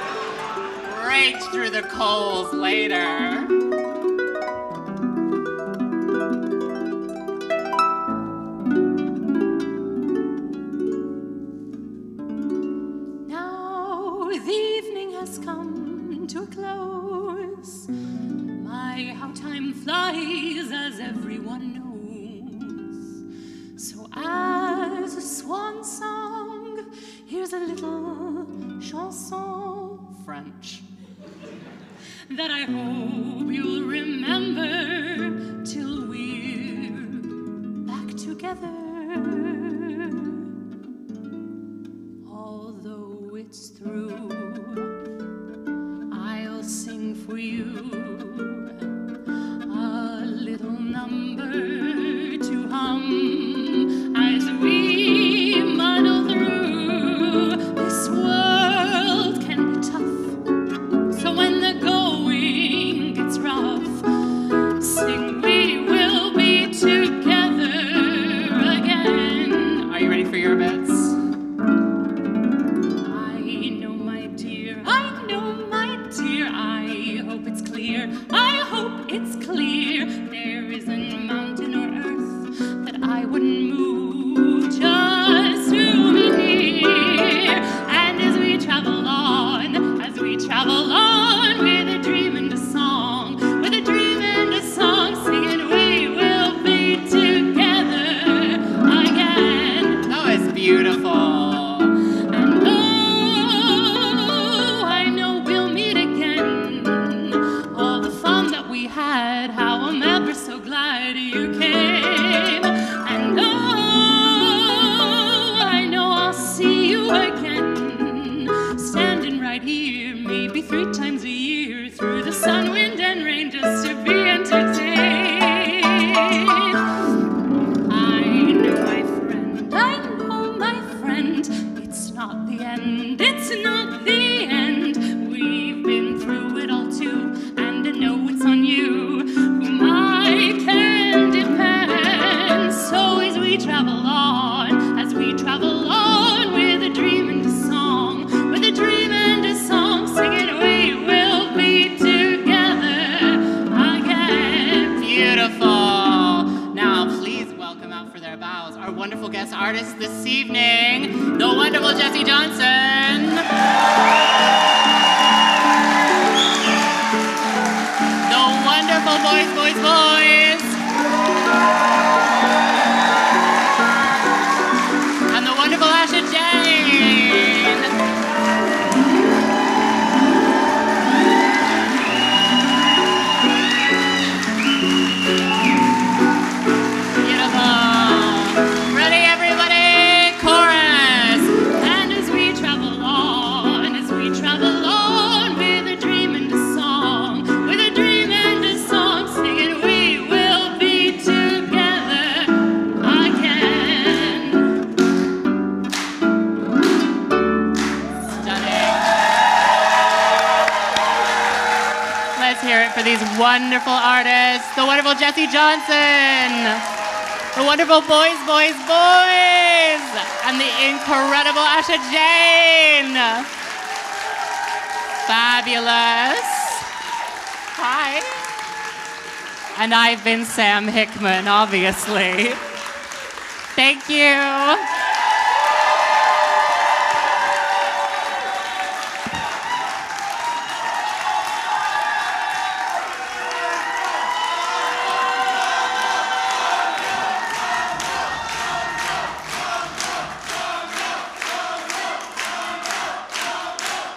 Right through the coals later. Now the evening has knows. My, how time flies, as everyone that I hope you'll remember till we're back together. Wonderful Boys, Boys, Boys, and the incredible Asha Jane. Fabulous. Hi. And I've been Sam Hickman, obviously. Thank you.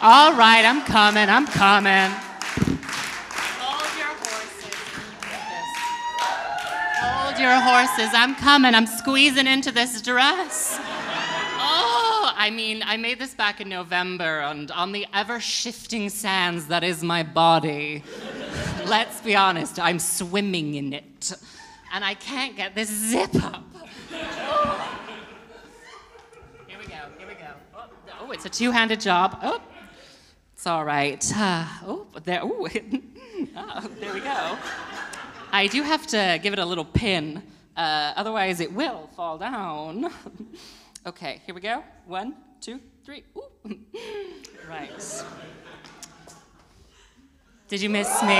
All right, I'm coming, I'm coming. Hold your horses. Hold your horses. I'm coming. I'm squeezing into this dress. Oh, I mean, I made this back in November, and on the ever shifting sands that is my body, let's be honest, I'm swimming in it. And I can't get this zip up. Here we go, here we go. Oh, oh, it's a two handed job. Oh, it's all right. Uh, oh, there, ooh. oh, there we go. I do have to give it a little pin, uh, otherwise it will fall down. okay, here we go. One, two, three. Ooh. right. Did you miss me?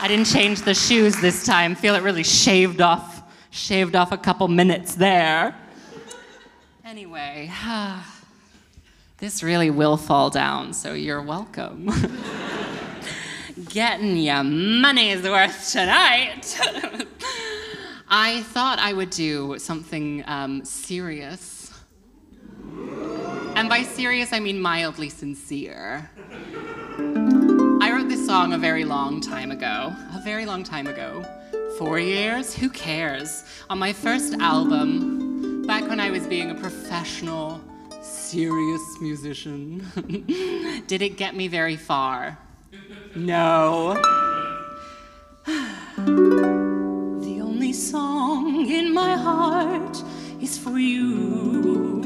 I didn't change the shoes this time. Feel it really shaved off, shaved off a couple minutes there. Anyway, This really will fall down, so you're welcome. Getting your money's worth tonight. I thought I would do something um, serious. And by serious, I mean mildly sincere. I wrote this song a very long time ago. A very long time ago. Four years? Who cares? On my first album, back when I was being a professional, serious musician. Did it get me very far? No. the only song in my heart is for you.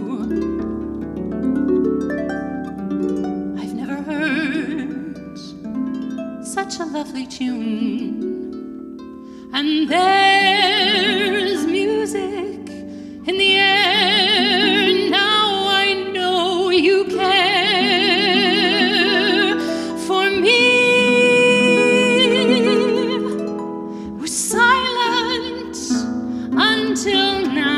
I've never heard such a lovely tune. And there's music in the air. Now I know you care for me. We're silent until now.